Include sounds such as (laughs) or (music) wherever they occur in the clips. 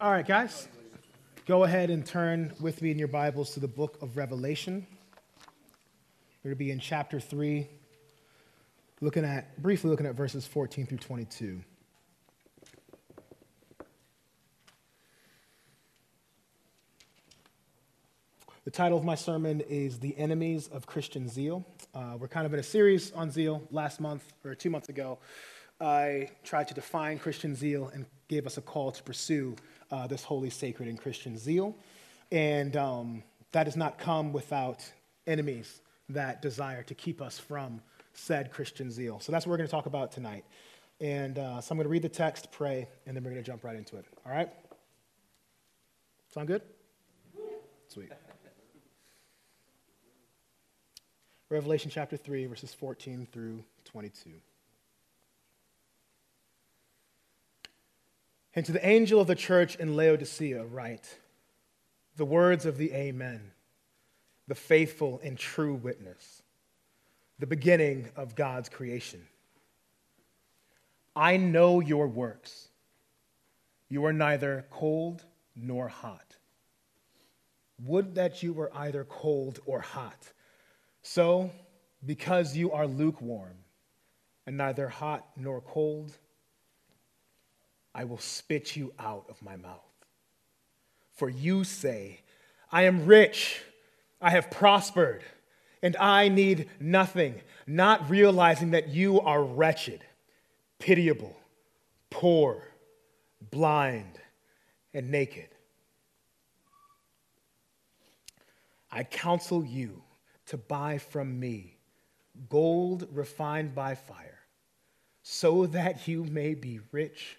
All right, guys, go ahead and turn with me in your Bibles to the book of Revelation. We're going to be in chapter 3, looking at, briefly looking at verses 14 through 22. The title of my sermon is The Enemies of Christian Zeal. Uh, we're kind of in a series on zeal. Last month, or two months ago, I tried to define Christian zeal and gave us a call to pursue uh, this holy, sacred, and Christian zeal. And um, that does not come without enemies that desire to keep us from said Christian zeal. So that's what we're going to talk about tonight. And uh, so I'm going to read the text, pray, and then we're going to jump right into it. All right? Sound good? Sweet. Revelation chapter 3, verses 14 through 22. And to the angel of the church in Laodicea, write the words of the Amen, the faithful and true witness, the beginning of God's creation. I know your works. You are neither cold nor hot. Would that you were either cold or hot. So, because you are lukewarm and neither hot nor cold, I will spit you out of my mouth. For you say, I am rich, I have prospered, and I need nothing, not realizing that you are wretched, pitiable, poor, blind, and naked. I counsel you to buy from me gold refined by fire, so that you may be rich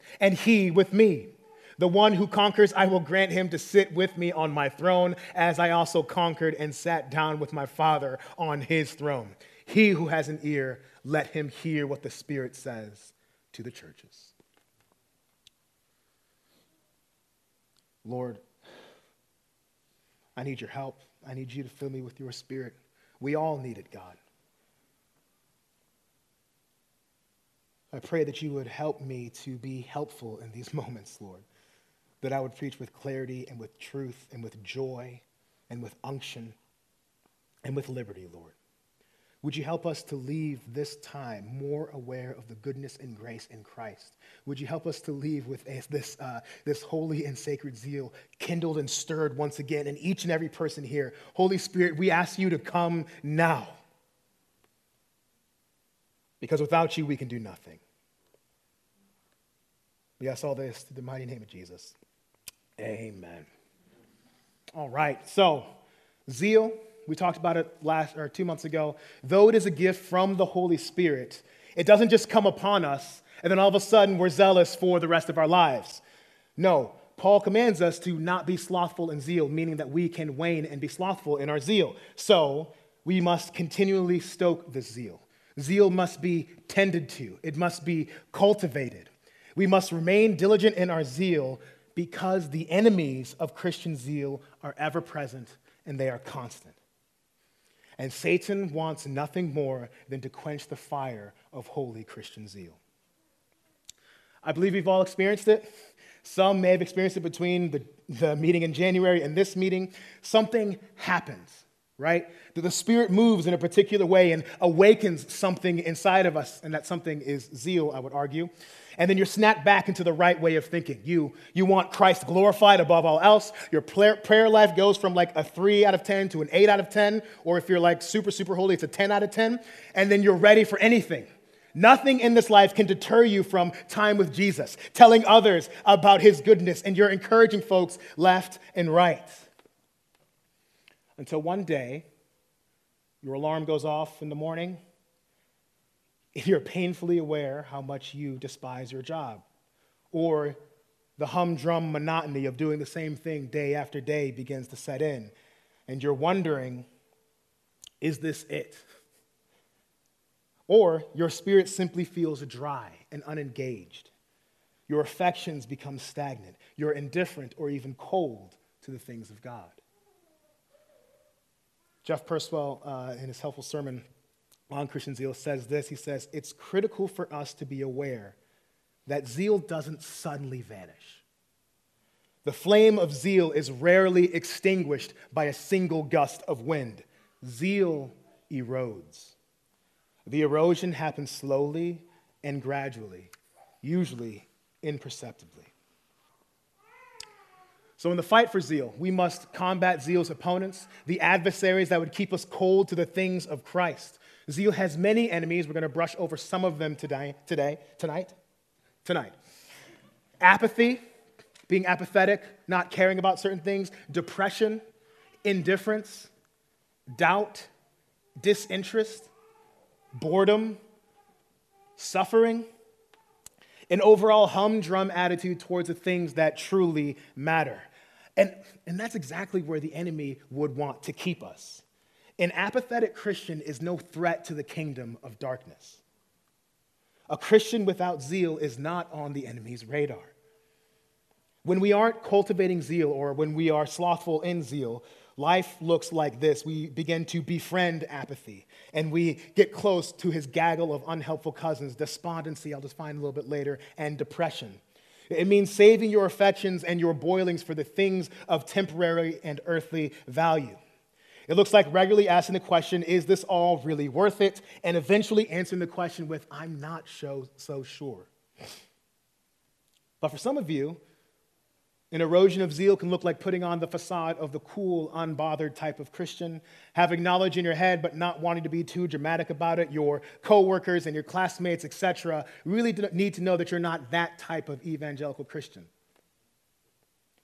and he with me. The one who conquers, I will grant him to sit with me on my throne, as I also conquered and sat down with my Father on his throne. He who has an ear, let him hear what the Spirit says to the churches. Lord, I need your help. I need you to fill me with your Spirit. We all need it, God. I pray that you would help me to be helpful in these (laughs) moments, Lord. That I would preach with clarity and with truth and with joy and with unction and with liberty, Lord. Would you help us to leave this time more aware of the goodness and grace in Christ? Would you help us to leave with this, uh, this holy and sacred zeal kindled and stirred once again in each and every person here? Holy Spirit, we ask you to come now because without you, we can do nothing. We ask all this through the mighty name of Jesus. Amen. All right, so zeal, we talked about it last or two months ago. Though it is a gift from the Holy Spirit, it doesn't just come upon us and then all of a sudden we're zealous for the rest of our lives. No, Paul commands us to not be slothful in zeal, meaning that we can wane and be slothful in our zeal. So we must continually stoke the zeal. Zeal must be tended to, it must be cultivated. We must remain diligent in our zeal because the enemies of Christian zeal are ever present and they are constant. And Satan wants nothing more than to quench the fire of holy Christian zeal. I believe we've all experienced it. Some may have experienced it between the, the meeting in January and this meeting. Something happens right? That the Spirit moves in a particular way and awakens something inside of us, and that something is zeal, I would argue. And then you're snapped back into the right way of thinking. You, you want Christ glorified above all else. Your prayer, prayer life goes from like a three out of 10 to an eight out of 10, or if you're like super, super holy, it's a 10 out of 10. And then you're ready for anything. Nothing in this life can deter you from time with Jesus, telling others about his goodness, and you're encouraging folks left and right until one day your alarm goes off in the morning (laughs) you're painfully aware how much you despise your job. Or the humdrum monotony of doing the same thing day after day begins to set in. And you're wondering, is this it? Or your spirit simply feels dry and unengaged. Your affections become stagnant. You're indifferent or even cold to the things of God. Jeff Purswell, uh, in his helpful sermon on Christian zeal, says this He says, It's critical for us to be aware that zeal doesn't suddenly vanish. The flame of zeal is rarely extinguished by a single gust of wind. Zeal erodes. The erosion happens slowly and gradually, usually imperceptibly. So, in the fight for zeal, we must combat zeal's opponents, the adversaries that would keep us cold to the things of Christ. Zeal has many enemies. We're going to brush over some of them today, today tonight tonight. Apathy, being apathetic, not caring about certain things, depression, indifference, doubt, disinterest, boredom, suffering, an overall humdrum attitude towards the things that truly matter. And, and that's exactly where the enemy would want to keep us. An apathetic Christian is no threat to the kingdom of darkness. A Christian without zeal is not on the enemy's radar. When we aren't cultivating zeal or when we are slothful in zeal, life looks like this. We begin to befriend apathy and we get close to his gaggle of unhelpful cousins, despondency, I'll just find a little bit later, and depression. It means saving your affections and your boilings for the things of temporary and earthly value. It looks like regularly asking the question, is this all really worth it? And eventually answering the question with, I'm not so, so sure. But for some of you, an erosion of zeal can look like putting on the facade of the cool, unbothered type of Christian, having knowledge in your head but not wanting to be too dramatic about it. Your coworkers and your classmates, etc., really need to know that you're not that type of evangelical Christian.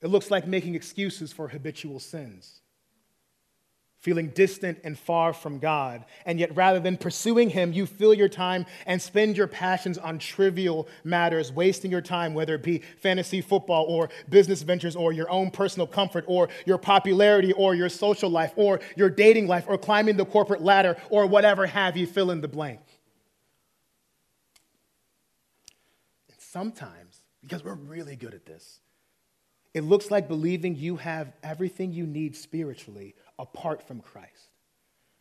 It looks like making excuses for habitual sins feeling distant and far from God. And yet, rather than pursuing Him, you fill your time and spend your passions on trivial matters, wasting your time, whether it be fantasy football or business ventures or your own personal comfort or your popularity or your social life or your dating life or climbing the corporate ladder or whatever have you, fill in the blank. And sometimes, because we're really good at this, it looks like believing you have everything you need spiritually apart from Christ.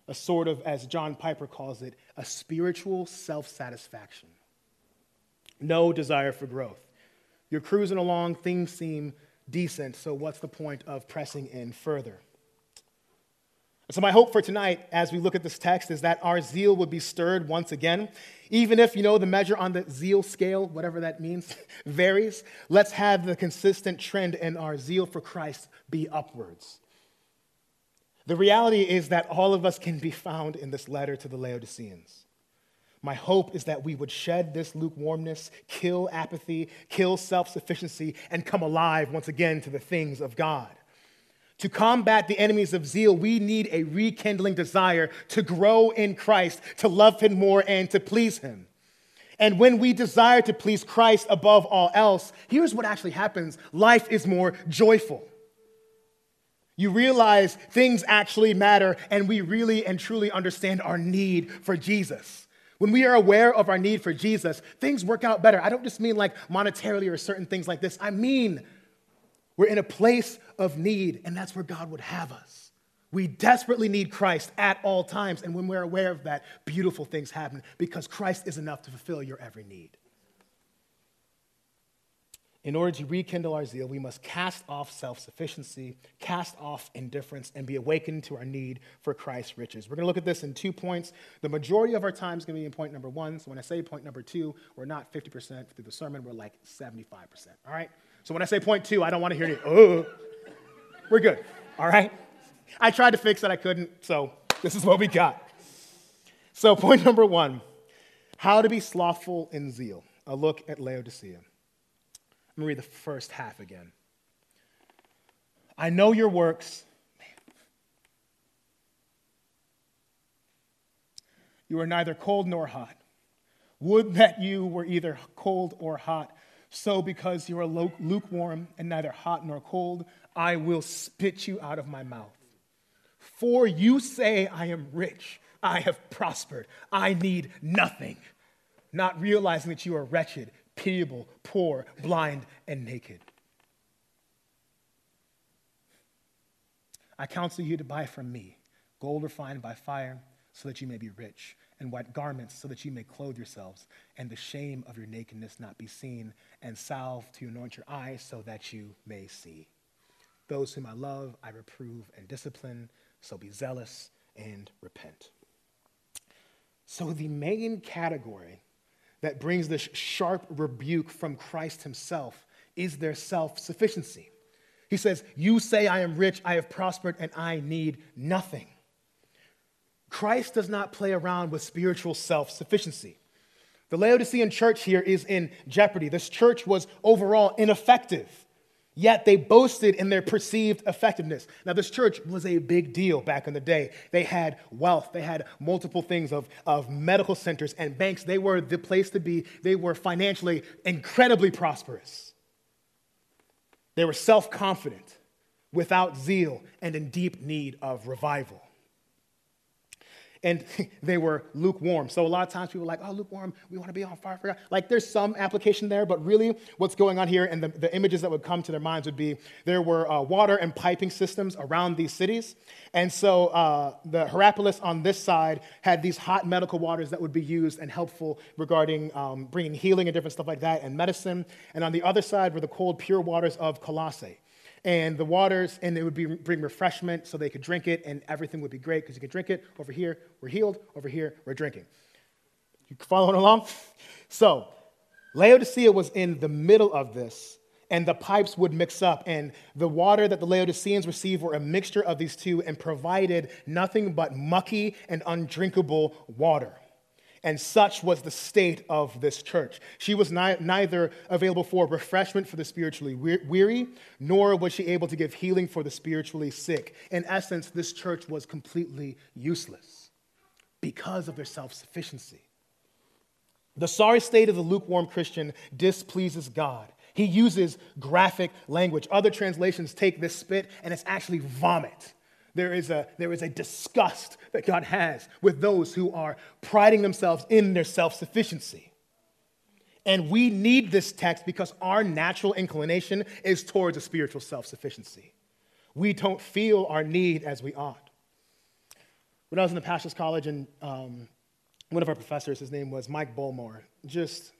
A sort of, as John Piper calls it, a spiritual self satisfaction. No desire for growth. You're cruising along, things seem decent, so what's the point of pressing in further? So, my hope for tonight, as we look at this text, is that our zeal would be stirred once again. Even if, you know, the measure on the zeal scale, whatever that means, (laughs) varies, let's have the consistent trend in our zeal for Christ be upwards. The reality is that all of us can be found in this letter to the Laodiceans. My hope is that we would shed this lukewarmness, kill apathy, kill self sufficiency, and come alive once again to the things of God. To combat the enemies of zeal, we need a rekindling desire to grow in Christ, to love Him more, and to please Him. And when we desire to please Christ above all else, here's what actually happens life is more joyful. You realize things actually matter, and we really and truly understand our need for Jesus. When we are aware of our need for Jesus, things work out better. I don't just mean like monetarily or certain things like this. I mean, we're in a place of need, and that's where God would have us. We desperately need Christ at all times, and when we're aware of that, beautiful things happen because Christ is enough to fulfill your every need. In order to rekindle our zeal, we must cast off self sufficiency, cast off indifference, and be awakened to our need for Christ's riches. We're going to look at this in two points. The majority of our time is going to be in point number one. So when I say point number two, we're not 50% through the sermon, we're like 75%. All right? So when I say point two, I don't want to hear you, oh, we're good. All right? I tried to fix it, I couldn't. So this is what we got. So, point number one how to be slothful in zeal. A look at Laodicea. Let me read the first half again. I know your works. You are neither cold nor hot. Would that you were either cold or hot. So, because you are lukewarm and neither hot nor cold, I will spit you out of my mouth. For you say, I am rich, I have prospered, I need nothing, not realizing that you are wretched, pitiable, poor, blind, and naked. I counsel you to buy from me gold refined by fire, so that you may be rich, and white garments, so that you may clothe yourselves, and the shame of your nakedness not be seen, and salve to anoint your eyes, so that you may see. Those whom I love, I reprove and discipline, so be zealous and repent. So, the main category that brings this sharp rebuke from Christ himself is their self sufficiency. He says, You say, I am rich, I have prospered, and I need nothing. Christ does not play around with spiritual self sufficiency. The Laodicean church here is in jeopardy. This church was overall ineffective, yet they boasted in their perceived effectiveness. Now, this church was a big deal back in the day. They had wealth, they had multiple things of, of medical centers and banks. They were the place to be, they were financially incredibly prosperous. They were self confident, without zeal, and in deep need of revival. And (laughs) they were lukewarm. So a lot of times people are like, oh, lukewarm, we want to be on fire for God. Like there's some application there, but really what's going on here and the, the images that would come to their minds would be there were uh, water and piping systems around these cities. And so uh, the Hierapolis on this side had these hot medical waters that would be used and helpful regarding um, bringing healing and different stuff like that and medicine. And on the other side were the cold, pure waters of Colossae and the waters, and it would be, bring refreshment so they could drink it, and everything would be great because you could drink it. Over here, we're healed. Over here, we're drinking. You following along? (laughs) So, Laodicea was in the middle of this, and the pipes would mix up, and the water that the Laodiceans received were a mixture of these two and provided nothing but mucky and undrinkable water. And such was the state of this church. She was ni- neither available for refreshment for the spiritually weary, nor was she able to give healing for the spiritually sick. In essence, this church was completely useless because of their self sufficiency. The sorry state of the lukewarm Christian displeases God. He uses graphic language. Other translations take this spit and it's actually vomit. There is, a, there is a disgust that God has with those who are priding themselves in their self sufficiency. And we need this text because our natural inclination is towards a spiritual self sufficiency. We don't feel our need as we ought. When I was in the pastor's college, and um, one of our professors, his name was Mike Bullmore, just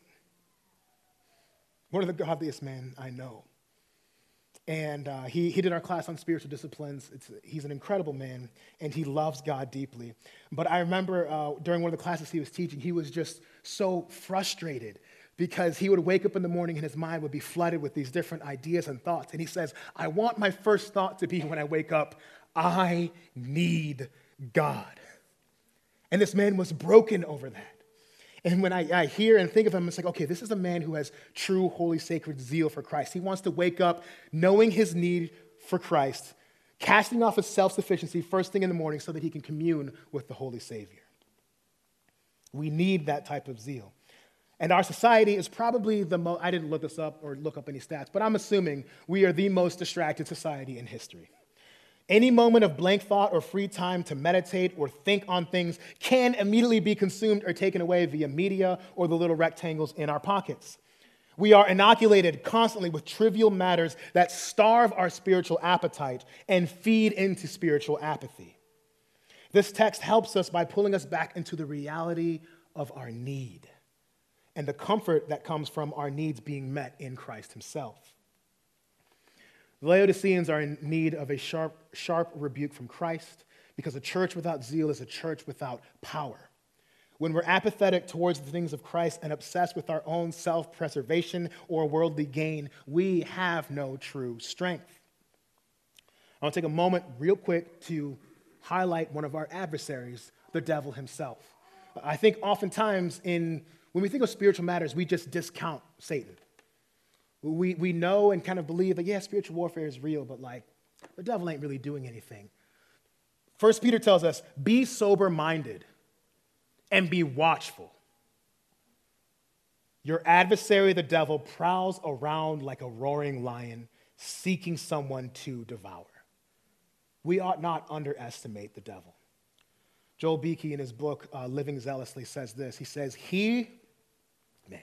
one of the godliest men I know. And uh, he, he did our class on spiritual disciplines. It's, he's an incredible man, and he loves God deeply. But I remember uh, during one of the classes he was teaching, he was just so frustrated because he would wake up in the morning and his mind would be flooded with these different ideas and thoughts. And he says, I want my first thought to be when I wake up, I need God. And this man was broken over that. And when I, I, hear and think of him, it's like, okay, this is a man who has true, holy, sacred zeal for Christ. He wants to wake up knowing his need for Christ, casting off his self sufficiency first thing in the morning so that he can commune with the Holy Savior. We need that type of zeal. And our society is probably the most, I didn't look this up or look up any stats, but I'm assuming we are the most distracted society in history. Any moment of blank thought or free time to meditate or think on things can immediately be consumed or taken away via media or the little rectangles in our pockets. We are inoculated constantly with trivial matters that starve our spiritual appetite and feed into spiritual apathy. This text helps us by pulling us back into the reality of our need and the comfort that comes from our needs being met in Christ Himself. The Laodiceans are in need of a sharp, sharp rebuke from Christ because a church without zeal is a church without power. When we're apathetic towards the things of Christ and obsessed with our own self preservation or worldly gain, we have no true strength. I want to take a moment, real quick, to highlight one of our adversaries, the devil himself. I think oftentimes, in, when we think of spiritual matters, we just discount Satan. We, we know and kind of believe that, yeah, spiritual warfare is real, but like, the devil ain't really doing anything. First Peter tells us, be sober minded and be watchful. Your adversary, the devil, prowls around like a roaring lion, seeking someone to devour. We ought not underestimate the devil. Joel Beeke, in his book, uh, Living Zealously, says this. He says, He, man,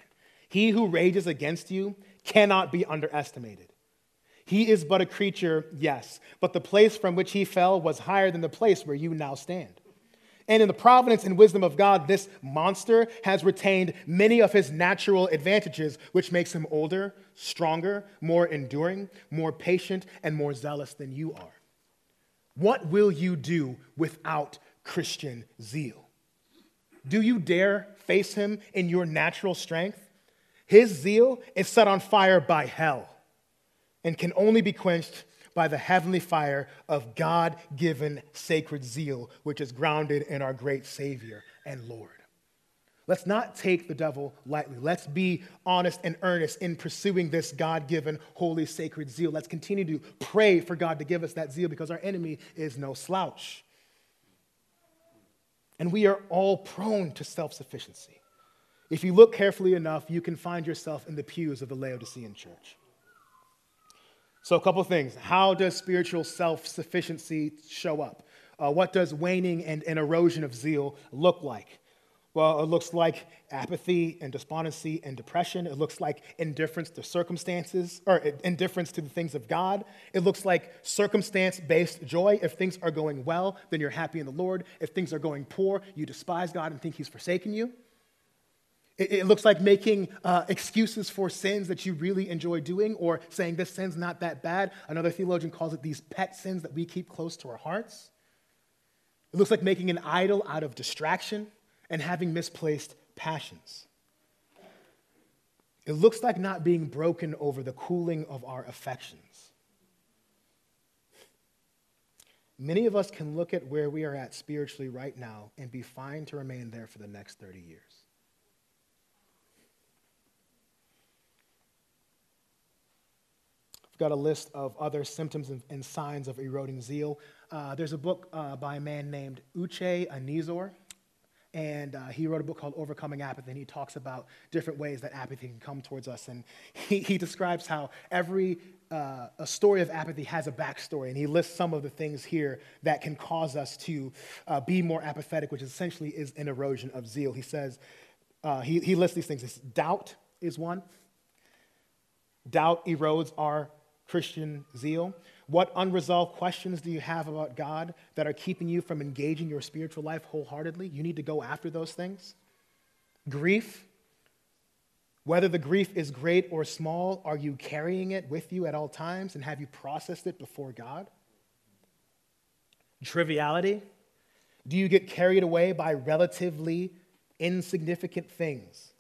he who rages against you cannot be underestimated. He is but a creature, yes, but the place from which he fell was higher than the place where you now stand. And in the providence and wisdom of God, this monster has retained many of his natural advantages, which makes him older, stronger, more enduring, more patient, and more zealous than you are. What will you do without Christian zeal? Do you dare face him in your natural strength? His zeal is set on fire by hell and can only be quenched by the heavenly fire of God given sacred zeal, which is grounded in our great Savior and Lord. Let's not take the devil lightly. Let's be honest and earnest in pursuing this God given, holy, sacred zeal. Let's continue to pray for God to give us that zeal because our enemy is no slouch. And we are all prone to self sufficiency. If you look carefully enough, you can find yourself in the pews of the Laodicean church. So, a couple things. How does spiritual self sufficiency show up? Uh, what does waning and an erosion of zeal look like? Well, it looks like apathy and despondency and depression. It looks like indifference to circumstances or indifference to the things of God. It looks like circumstance based joy. If things are going well, then you're happy in the Lord. If things are going poor, you despise God and think He's forsaken you. It, it looks like making uh, excuses for sins that you really enjoy doing or saying this sin's not that bad. Another theologian calls it these pet sins that we keep close to our hearts. It looks like making an idol out of distraction and having misplaced passions. It looks like not being broken over the cooling of our affections. Many of us can look at where we are at spiritually right now and be fine to remain there for the next 30 years. I've got a list of other symptoms and, signs of eroding zeal. Uh, there's a book uh, by a man named Uche Anizor, and uh, he wrote a book called Overcoming Apathy, and he talks about different ways that apathy can come towards us. And he, he describes how every uh, a story of apathy has a backstory, and he lists some of the things here that can cause us to uh, be more apathetic, which essentially is an erosion of zeal. He says, uh, he, he lists these things. Doubt is one. Doubt erodes our Christian zeal? What unresolved questions do you have about God that are keeping you from engaging your spiritual life wholeheartedly? You need to go after those things. Grief, whether the grief is great or small, are you carrying it with you at all times and have you processed it before God? Triviality, do you get carried away by relatively insignificant things?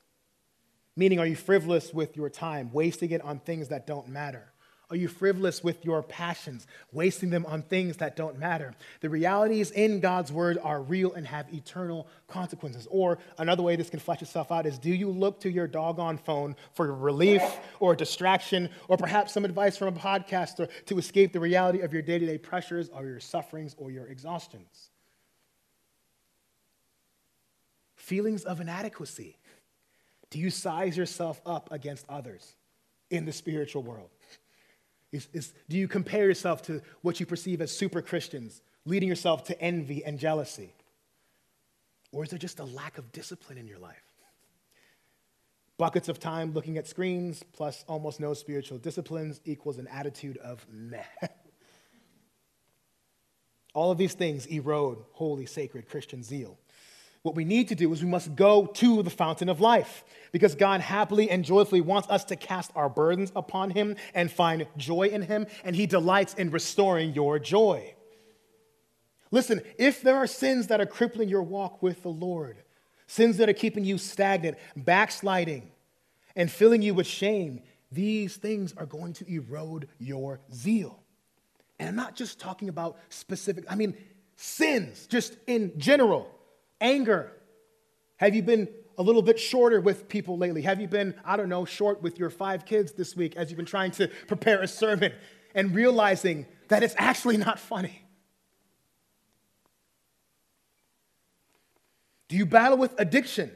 Meaning, are you frivolous with your time, wasting it on things that don't matter? Are you frivolous with your passions, wasting them on things that don't matter? The realities in God's word are real and have eternal consequences. Or another way this can flesh itself out is do you look to your doggone phone for relief or distraction or perhaps some advice from a podcaster to escape the reality of your day to day pressures or your sufferings or your exhaustions? Feelings of inadequacy. Do you size yourself up against others in the spiritual world? Is, is, do you compare yourself to what you perceive as super Christians, leading yourself to envy and jealousy? Or is there just a lack of discipline in your life? Buckets of time looking at screens plus almost no spiritual disciplines equals an attitude of meh. (laughs) All of these things erode holy, sacred Christian zeal. What we need to do is we must go to the fountain of life because God happily and joyfully wants us to cast our burdens upon Him and find joy in Him, and He delights in restoring your joy. Listen, if there are sins that are crippling your walk with the Lord, sins that are keeping you stagnant, backsliding, and filling you with shame, these things are going to erode your zeal. And I'm not just talking about specific, I mean, sins, just in general. Anger. Have you been a little bit shorter with people lately? Have you been, I don't know, short with your five kids this week as you've been trying to prepare a sermon and realizing that it's actually not funny? Do you battle with addiction?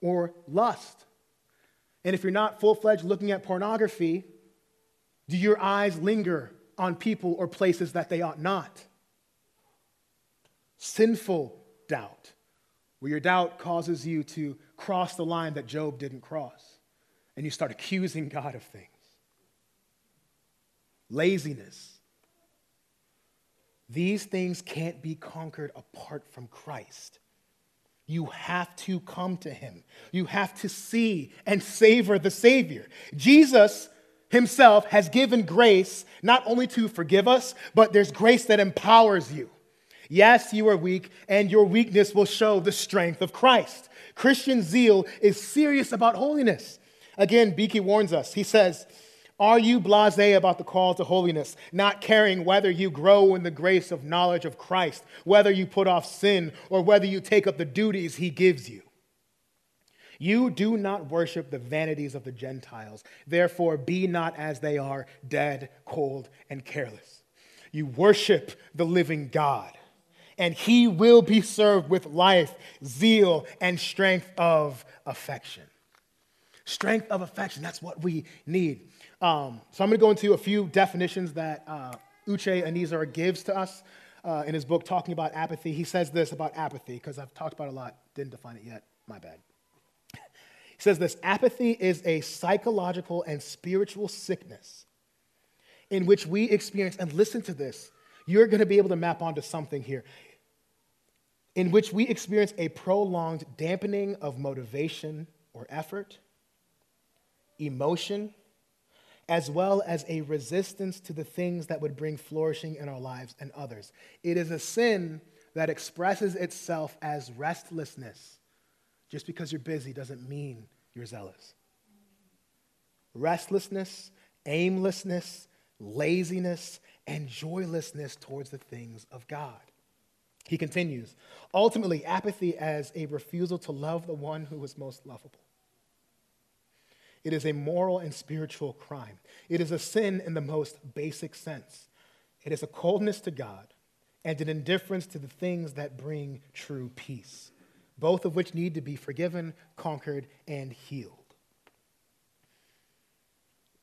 or lust? And if you're not full fledged looking at pornography, do your eyes linger on people or places that they ought not? Sinful doubt, where your doubt causes you to cross the line that Job didn't cross, and you start accusing God of things. Laziness. These things can't be conquered apart from Christ. You have to come to him. You have to see and savor the Savior. Jesus himself has given grace not only to forgive us, but there's grace that empowers you. Yes, you are weak, and your weakness will show the strength of Christ. Christian zeal is serious about holiness. Again, Beeke warns us. He says, Are you blase about the call to holiness, not caring whether you grow in the grace of knowledge of Christ, whether you put off sin, or whether you take up the duties he gives you? You do not worship the vanities of the Gentiles. Therefore, be not as they are, dead, cold, and careless. You worship the living God, and he will be served with life, zeal, and strength of affection. Strength of affection, that's what we need. Um, so I'm going to go into a few definitions that uh, Uche Anizor gives to us uh, in his book talking about apathy. He says this about apathy, because I've talked about it a lot, didn't define it yet. My bad. (laughs) He says this apathy is a psychological and spiritual sickness in which we experience, and listen to this, you're going to be able to map onto something here, in which we experience a prolonged dampening of motivation or effort, emotion, as well as a resistance to the things that would bring flourishing in our lives and others. It is a sin that expresses itself as restlessness just because you're busy doesn't mean you're zealous. Restlessness, aimlessness, laziness, and joylessness towards the things of God. He continues ultimately, apathy as a refusal to love the one who is most lovable. It is a moral and spiritual crime. It is a sin in the most basic sense. It is a coldness to God and an indifference to the things that bring true peace both of which need to be forgiven, conquered, and healed.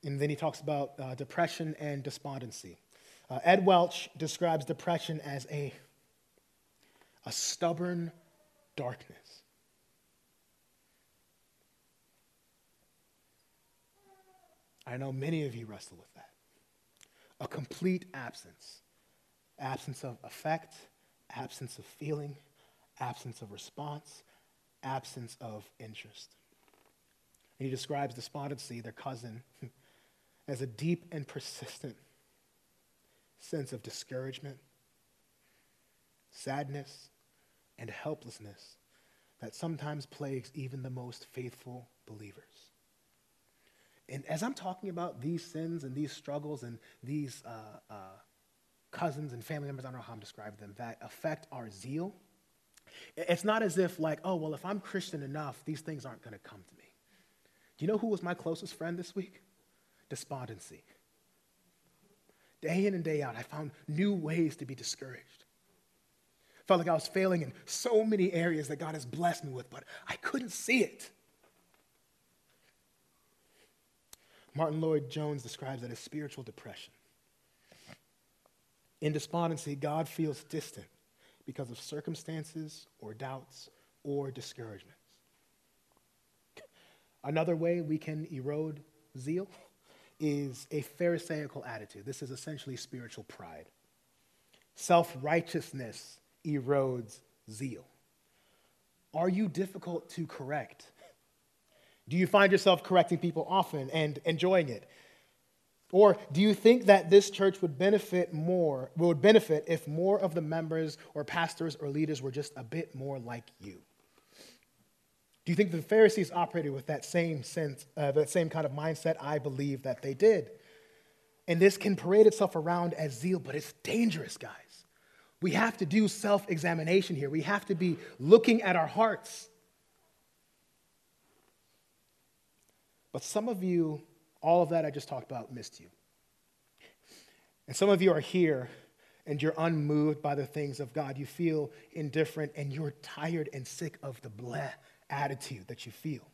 And then he talks about uh, depression and despondency. Uh, Ed Welch describes depression as a, a stubborn darkness. I know many of you wrestle with that. A complete absence absence of effect, absence of feeling, absence of response, absence of interest. And he describes despondency, their cousin, (laughs) as a deep and persistent sense of discouragement, sadness, and helplessness that sometimes plagues even the most faithful believers. And as I'm talking about these sins and these struggles and these uh, uh, cousins and family members, I don't know how I'm describing them, that affect our zeal it's not as if, like, oh, well, if I'm Christian enough, these things aren't going to come to me. Do you know who was my closest friend this week? Despondency. Day in and day out, I found new ways to be discouraged. Felt like I was failing in so many areas that God has blessed me with, but I couldn't see it. Martyn Lloyd-Jones describes it as spiritual depression. In despondency, God feels distant because of circumstances or doubts or discouragements. Another way we can erode zeal is a Pharisaical attitude. This is essentially spiritual pride. Self righteousness erodes zeal. Are you difficult to correct? Do you find yourself correcting people often and enjoying it? Or do you think that this church would benefit more, would benefit if more of the members or pastors or leaders were just a bit more like you? Do you think the Pharisees operated with that same sense, uh, that same kind of mindset? I believe that they did. And this can parade itself around as zeal, but it's dangerous, guys. We have to do self examination here. We have to be looking at our hearts. But some of you all of that I just talked about missed you. And some of you are here and you're unmoved by the things of God. You feel indifferent and you're tired and sick of the bleh attitude that you feel.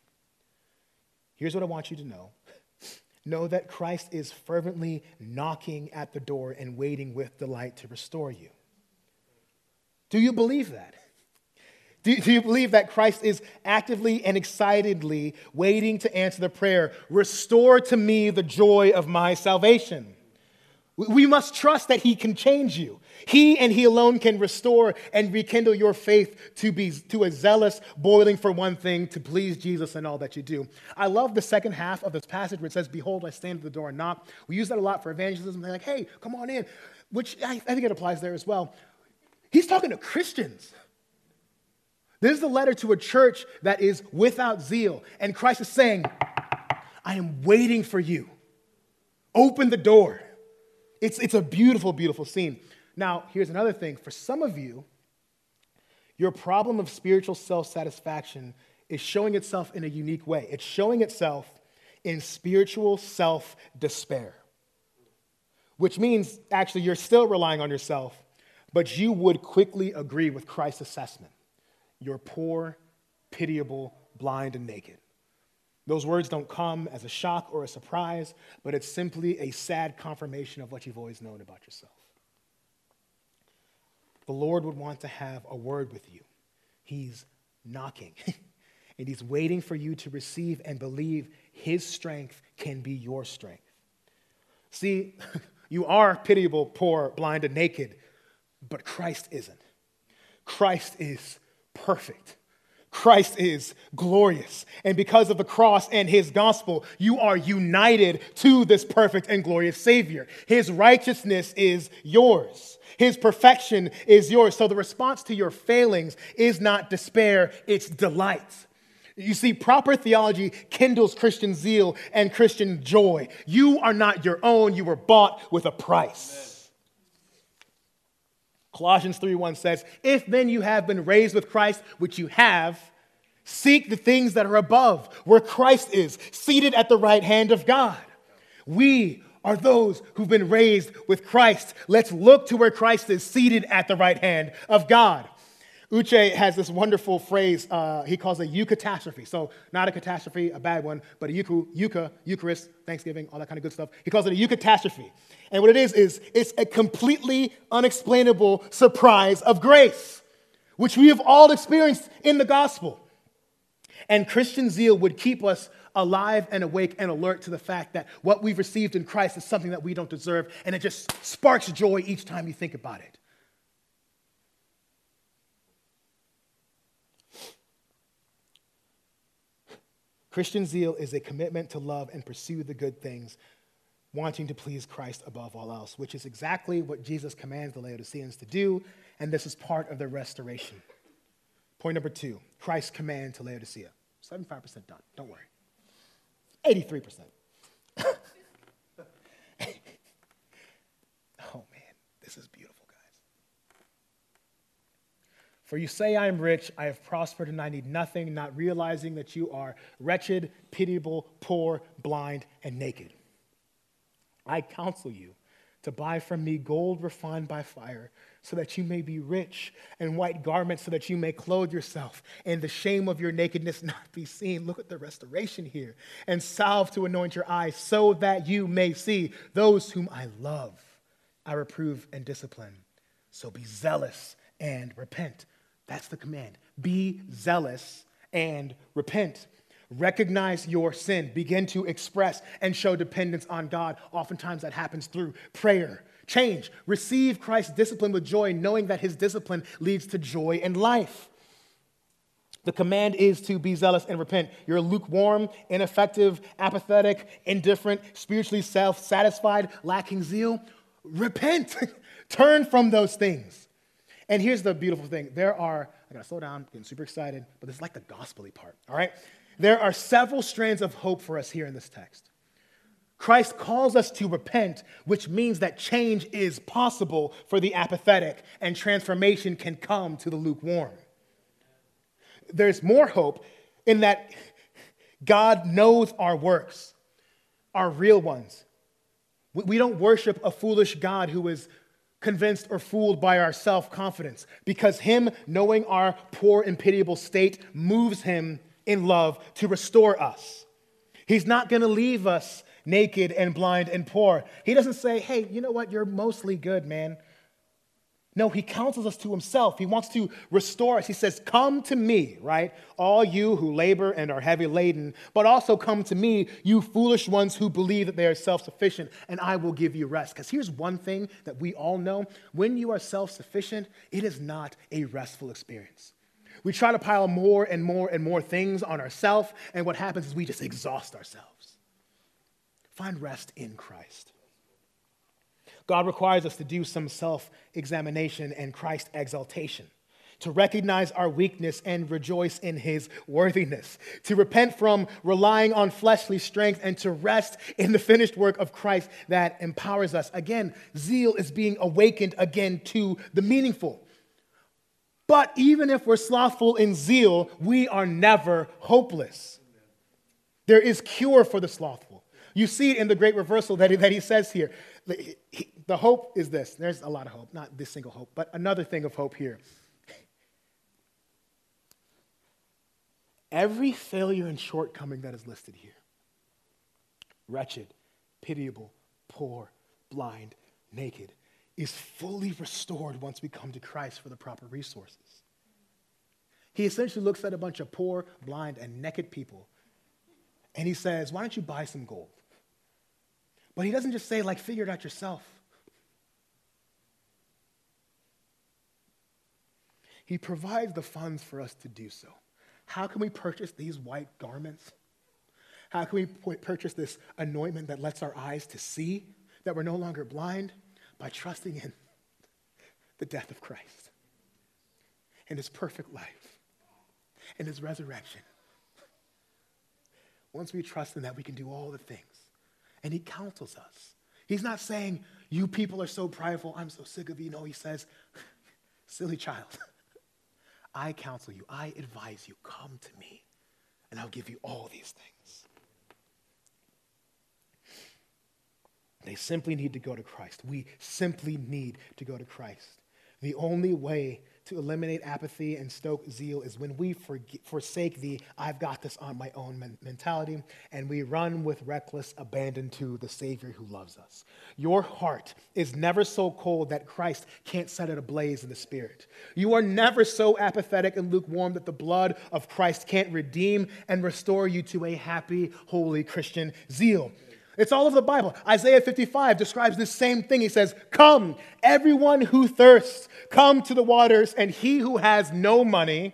Here's what I want you to know (laughs) know that Christ is fervently knocking at the door and waiting with delight to restore you. Do you believe that? Do, do, you believe that Christ is actively and excitedly waiting to answer the prayer, Restore to me the joy of my salvation? We must trust that He can change you. He and He alone can restore and rekindle your faith to be to a zealous boiling for one thing, to please Jesus in all that you do. I love the second half of this passage where it says, Behold, I stand at the door and knock. We use that a lot for evangelism. They're like, hey, come on in, which I, I think it applies there as well. He's talking to Christians. This is a letter to a church that is without zeal. And Christ is saying, I am waiting for you. Open the door. It's, it's a beautiful, beautiful scene. Now, here's another thing. For some of you, your problem of spiritual self satisfaction is showing itself in a unique way. It's showing itself in spiritual self despair, which means actually you're still relying on yourself, but you would quickly agree with Christ's assessment. You're poor, pitiable, blind, and naked. Those words don't come as a shock or a surprise, but it's simply a sad confirmation of what you've always known about yourself. The Lord would want to have a word with you. He's knocking, (laughs) and He's waiting for you to receive and believe His strength can be your strength. See, (laughs) you are pitiable, poor, blind, and naked, but Christ isn't. Christ is perfect. Christ is glorious. And because of the cross and his gospel, you are united to this perfect and glorious Savior. His righteousness is yours, his perfection is yours. So the response to your failings is not despair, it's delight. You see, proper theology kindles Christian zeal and Christian joy. You are not your own, you were bought with a price. Amen. Colossians 3:1 says, "If then you have been raised with Christ, which you have, seek the things that are above, where Christ is, seated at the right hand of God." We are those who've been raised with Christ. Let's look to where Christ is seated at the right hand of God. Uche has this wonderful phrase uh, he calls a eucatastrophe. So, not a catastrophe, a bad one, but a eucha, eucha, Eucharist, Thanksgiving, all that kind of good stuff. He calls it a eucatastrophe. And what it is, is it's a completely unexplainable surprise of grace, which we have all experienced in the gospel. And Christian zeal would keep us alive and awake and alert to the fact that what we've received in Christ is something that we don't deserve, and it just sparks joy each time you think about it. Christian zeal is a commitment to love and pursue the good things, wanting to please Christ above all else, which is exactly what Jesus commands the Laodiceans to do, and this is part of their restoration. Point number two Christ's command to Laodicea 75% done, don't worry. 83%. (laughs) oh man, this is beautiful. For you say, I am rich, I have prospered, and I need nothing, not realizing that you are wretched, pitiable, poor, blind, and naked. I counsel you to buy from me gold refined by fire, so that you may be rich, and white garments, so that you may clothe yourself, and the shame of your nakedness (laughs) not be seen. Look at the restoration here. And salve to anoint your eyes, so that you may see those whom I love. I reprove and discipline. So be zealous and repent. That's the command. Be zealous and repent. Recognize your sin. Begin to express and show dependence on God. Oftentimes that happens through prayer. Change. Receive Christ's discipline with joy, knowing that his discipline leads to joy and life. The command is to be zealous and repent. You're lukewarm, ineffective, apathetic, indifferent, spiritually self satisfied, lacking zeal. Repent. (laughs) Turn from those things. And here's the beautiful thing there are, I gotta slow down, getting super excited, but this is like the gospely part, all right? There are several strands of hope for us here in this text. Christ calls us to repent, which means that change is possible for the apathetic and transformation can come to the lukewarm. There's more hope in that God knows our works, our real ones. We don't worship a foolish God who is convinced or fooled by our self confidence because Him knowing our poor and pitiable state moves Him in love to restore us. He's not going to leave us naked and blind and poor. He doesn't say, hey, you know what? You're mostly good, man. No, he counsels us to himself. He wants to restore us. He says, Come to me, right? All you who labor and are heavy laden, but also come to me, you foolish ones who believe that they are self sufficient, and I will give you rest. Because here's one thing that we all know when you are self sufficient, it is not a restful experience. We try to pile more and more and more things on ourselves, and what happens is we just exhaust ourselves. Find rest in Christ. God requires us to do some self examination and Christ exaltation, to recognize our weakness and rejoice in his worthiness, to repent from relying on fleshly strength and to rest in the finished work of Christ that empowers us. Again, zeal is being awakened again to the meaningful. But even if we're slothful in zeal, we are never hopeless. There is cure for the slothful. You see it in the great reversal that he, that he says here. The, he, the hope is this there's a lot of hope, not this single hope, but another thing of hope here. Every failure and shortcoming that is listed here wretched, pitiable, poor, blind, naked is fully restored once we come to Christ for the proper resources. He essentially looks at a bunch of poor, blind, and naked people and he says, Why don't you buy some gold? But he doesn't just say, like, figure it out yourself. He provides the funds for us to do so. How can we purchase these white garments? How can we purchase this anointment that lets our eyes to see that we're no longer blind? By trusting in the death of Christ and his perfect life and his resurrection. Once we trust in that, we can do all the things and he counsels us. He's not saying, You people are so prideful, I'm so sick of you. No, he says, (laughs) Silly child, (laughs) I counsel you, I advise you, come to me, and I'll give you all these things. They simply need to go to Christ. We simply need to go to Christ. The only way to eliminate apathy and stoke zeal is when we forsake the I've got this on my own men- mentality and we run with reckless abandon to the Savior who loves us. Your heart is never so cold that Christ can't set it ablaze in the Spirit. You are never so apathetic and lukewarm that the blood of Christ can't redeem and restore you to a happy, holy Christian zeal. It's all over the Bible. Isaiah 55 describes this same thing. He says, Come, everyone who thirsts, come to the waters, and he who has no money,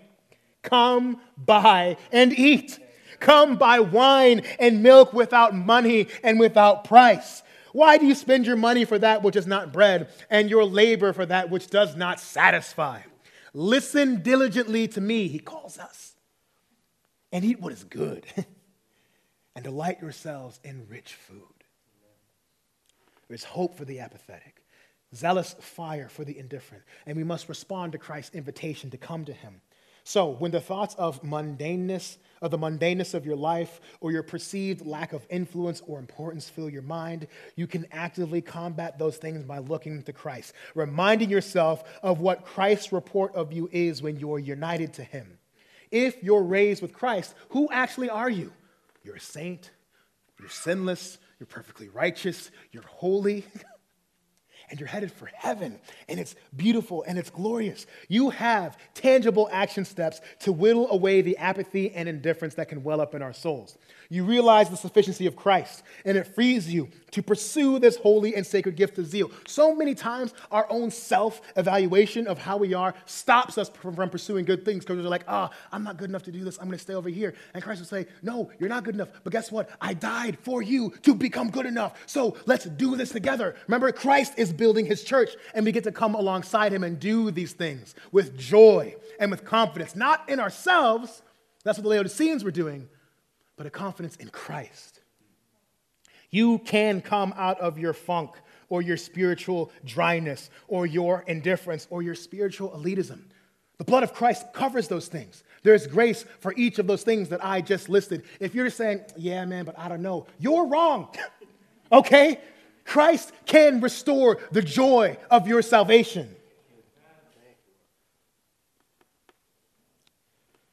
come buy and eat. Come buy wine and milk without money and without price. Why do you spend your money for that which is not bread, and your labor for that which does not satisfy? Listen diligently to me, he calls us, and eat what is good. (laughs) and delight yourselves in rich food. There's hope for the apathetic, zealous fire for the indifferent, and we must respond to Christ's invitation to come to him. So, when the thoughts of mundaneness, of the mundaneness of your life, or your perceived lack of influence or importance fill your mind, you can actively combat those things by looking to Christ, reminding yourself of what Christ's report of you is when you're united to Him. If you're raised with Christ, who actually are you? You're a saint, you're sinless, you're perfectly righteous, you're holy. (laughs) and you're headed for heaven, and it's beautiful and it's glorious. You have tangible action steps to whittle away the apathy and indifference that can well up in our souls. You realize the sufficiency of Christ, and it frees you to pursue this holy and sacred gift of zeal. So many times, our own self evaluation of how we are stops us from, pursuing good things because we're like, ah, oh, I'm not good enough to do this. I'm going to stay over here. And Christ will say, no, you're not good enough. But guess what? I died for you to become good enough. So let's do this together. Remember, Christ is building his church, and we get to come alongside him and do these things with joy and with confidence, not in ourselves. That's what the Laodiceans were doing, but a confidence in Christ. You can come out of your funk or your spiritual dryness or your indifference or your spiritual elitism. The blood of Christ covers those things. There's grace for each of those things that I just listed. If you're saying, yeah, man, but I don't know, you're wrong. (laughs) okay? Christ can restore the joy of your salvation.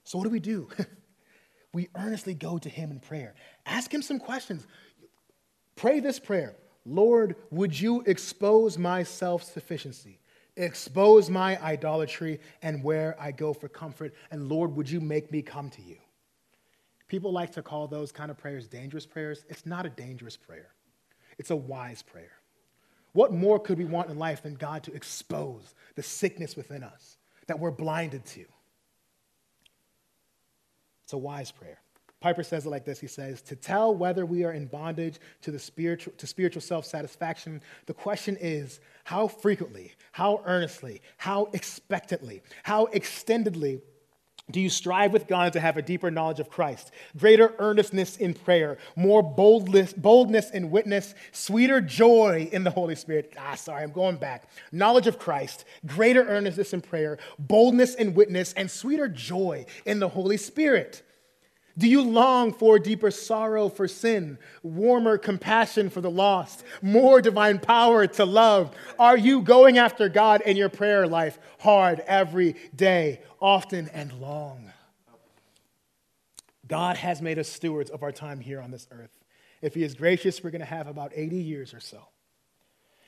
So, what do we do? (laughs) we earnestly go to Him in prayer. Ask Him some questions. Pray this prayer Lord, would you expose my self sufficiency? Expose my idolatry and where I go for comfort. And Lord, would you make me come to you? People like to call those kind of prayers dangerous prayers. It's not a dangerous prayer, it's a wise prayer. What more could we want in life than God to expose the sickness within us that we're blinded to? It's a wise prayer. Piper says it like this He says, To tell whether we are in bondage to, the spiritual, to spiritual self satisfaction, the question is how frequently, how earnestly, how expectantly, how extendedly do you strive with God to have a deeper knowledge of Christ, greater earnestness in prayer, more boldness, boldness in witness, sweeter joy in the Holy Spirit? Ah, sorry, I'm going back. Knowledge of Christ, greater earnestness in prayer, boldness in witness, and sweeter joy in the Holy Spirit. Do you long for deeper sorrow for sin, warmer compassion for the lost, more divine power to love? Are you going after God in your prayer life hard every day, often and long? God has made us stewards of our time here on this earth. If He is gracious, we're going to have about 80 years or so.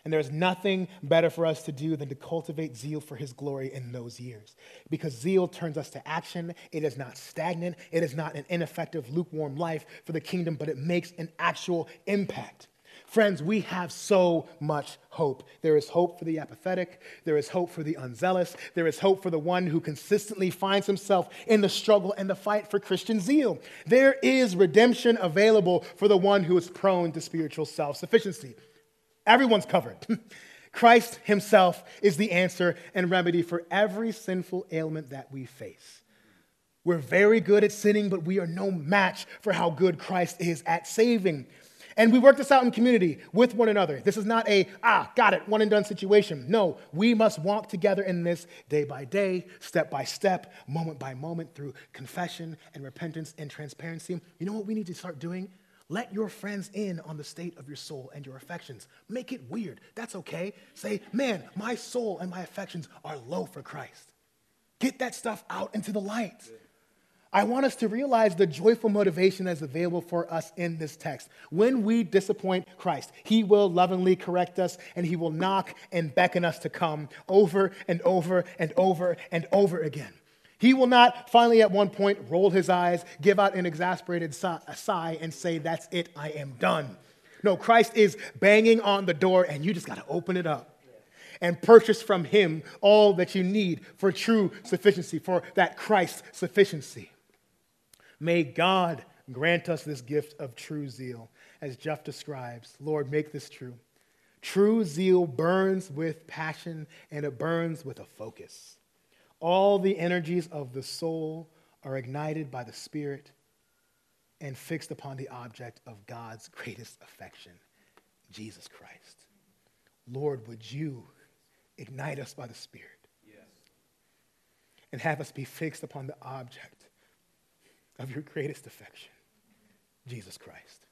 And there's nothing better for us to do than to cultivate zeal for his glory in those years. Because zeal turns us to action. It is not stagnant, it is not an ineffective, lukewarm life for the kingdom, but it makes an actual impact. Friends, we have so much hope. There is hope for the apathetic. There is hope for the unzealous. There is hope for the one who consistently finds himself in the struggle and the fight for Christian zeal. There is redemption available for the one who is prone to spiritual self sufficiency. Everyone's covered. (laughs) Christ Himself is the answer and remedy for every sinful ailment that we face. We're very good at sinning, but we are no match for how good Christ is at saving. And we work this out in community with one another. This is not a, ah, got it, one and done situation. No, we must walk together in this day by day, step by step, moment by moment through confession and repentance and transparency. You know what we need to start doing? Let your friends in on the state of your soul and your affections. Make it weird. That's okay. Say, man, my soul and my affections are low for Christ. Get that stuff out into the light. I want us to realize the joyful motivation that's available for us in this text. When we disappoint Christ, He will lovingly correct us and He will knock and beckon us to come over and over and over and over again. He will not finally, at one point, roll his eyes, give out an exasperated sigh, and say, That's it, I am done. No, Christ is banging on the door, and you just got to open it up and purchase from him all that you need for true sufficiency, for that Christ sufficiency. May God grant us this gift of true zeal, as Jeff describes. Lord, make this true. True zeal burns with passion and it burns with a focus. All the energies of the soul are ignited by the Spirit and fixed upon the object of God's greatest affection, Jesus Christ. Lord, would you ignite us by the Spirit yes. and have us be fixed upon the object of your greatest affection, Jesus Christ.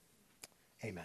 Amen.